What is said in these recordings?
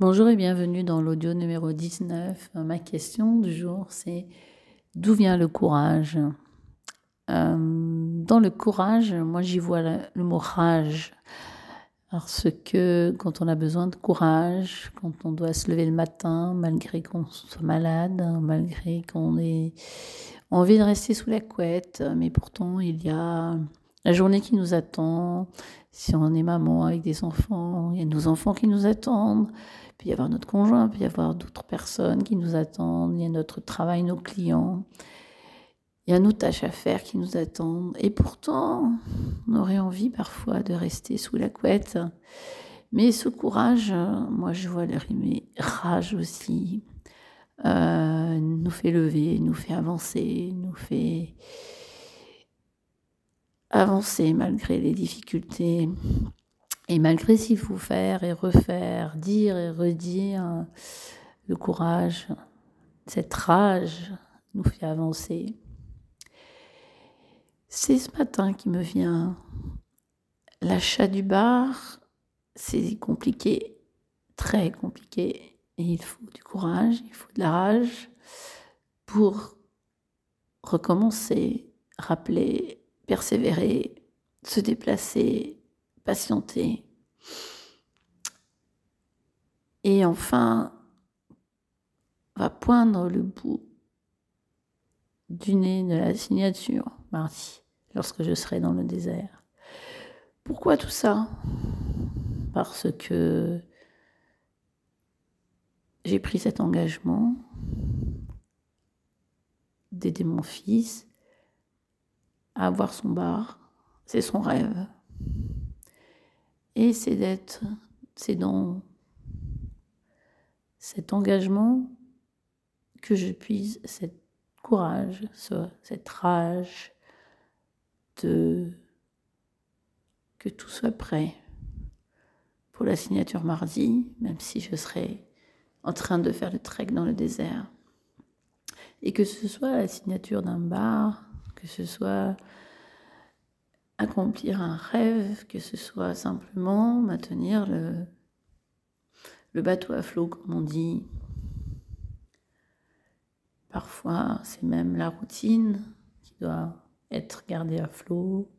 Bonjour et bienvenue dans l'audio numéro 19. Ma question du jour, c'est d'où vient le courage? Euh, Dans le courage, moi j'y vois le, mot rage. Parce que quand on a besoin de courage, quand on doit se lever le matin, malgré qu'on soit malade, malgré qu'on ait envie de rester sous la couette, mais pourtant il y a la journée qui nous attend, si on est maman avec des enfants, il y a nos enfants qui nous attendent, il y avoir notre conjoint, il y avoir d'autres personnes qui nous attendent, il y a notre travail, nos clients, il y a nos tâches à faire qui nous attendent. Et pourtant, on aurait envie parfois de rester sous la couette. Mais ce courage, moi je vois le rimer rage aussi, euh, nous fait lever, nous fait avancer, nous fait avancer malgré les difficultés et malgré s'il faut faire et refaire, dire et redire, le courage, cette rage nous fait avancer. C'est ce matin qui me vient. L'achat du bar, c'est compliqué, très compliqué. Et il faut du courage, il faut de la rage pour recommencer, rappeler persévérer, se déplacer, patienter. Et enfin, va poindre le bout du nez de la signature mardi, lorsque je serai dans le désert. Pourquoi tout ça? Parce que j'ai pris cet engagement d'aider mon fils avoir son bar. C'est son rêve. Et c'est d'être, c'est dans cet engagement que je puise cet courage, cette rage de que tout soit prêt pour la signature mardi, même si je serai en train de faire le trek dans le désert. Et que ce soit la signature d'un bar, que ce soit accomplir un rêve, que ce soit simplement maintenir le, le bateau à flot, comme on dit. Parfois, c'est même la routine qui doit être gardée à flot,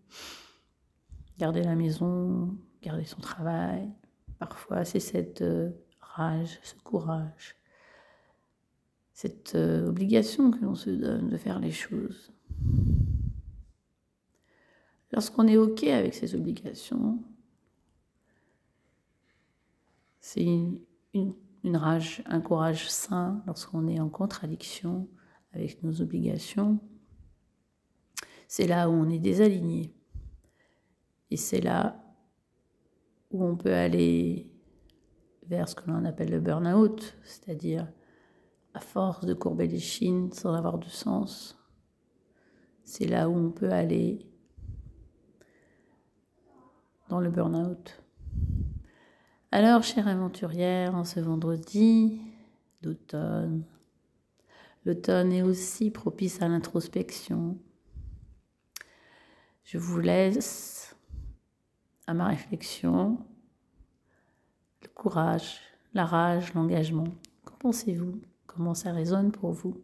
garder la maison, garder son travail. Parfois, c'est cette euh, rage, ce courage, cette euh, obligation que l'on se donne de faire les choses. Lorsqu'on est OK avec ces obligations, c'est une, rage, un courage sain lorsqu'on est en contradiction avec nos obligations. C'est là où on est désaligné. Et c'est là où on peut aller vers ce que l'on appelle le burn-out, c'est-à-dire à force de courber les chines sans avoir de sens. C'est là où on peut aller dans le burn-out. Alors, chère aventurière, en ce vendredi d'automne, l'automne est aussi propice à l'introspection. Je vous laisse à ma réflexion le courage, la rage, l'engagement. Qu'en pensez-vous? Comment ça résonne pour vous?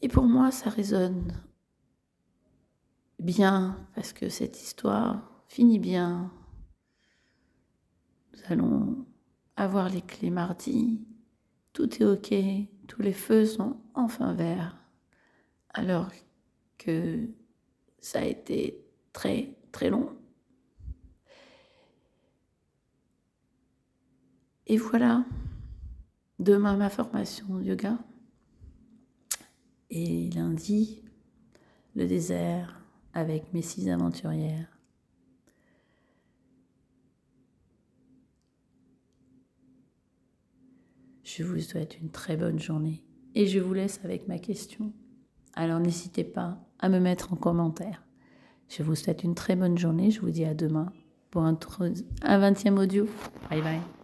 Et pour moi, ça résonne bien, parce que cette histoire finit bien. Nous allons avoir les clés mardi. Tout est OK, tous les feux sont enfin verts. Alors que ça a été très, très long. Et voilà, demain ma formation yoga. Et lundi, le désert avec mes six aventurières. Je vous souhaite une très bonne journée et je vous laisse avec ma question. Alors n'hésitez pas à me mettre en commentaire. Je vous souhaite une très bonne journée. Je vous dis à demain pour un, un 20e audio. Bye bye.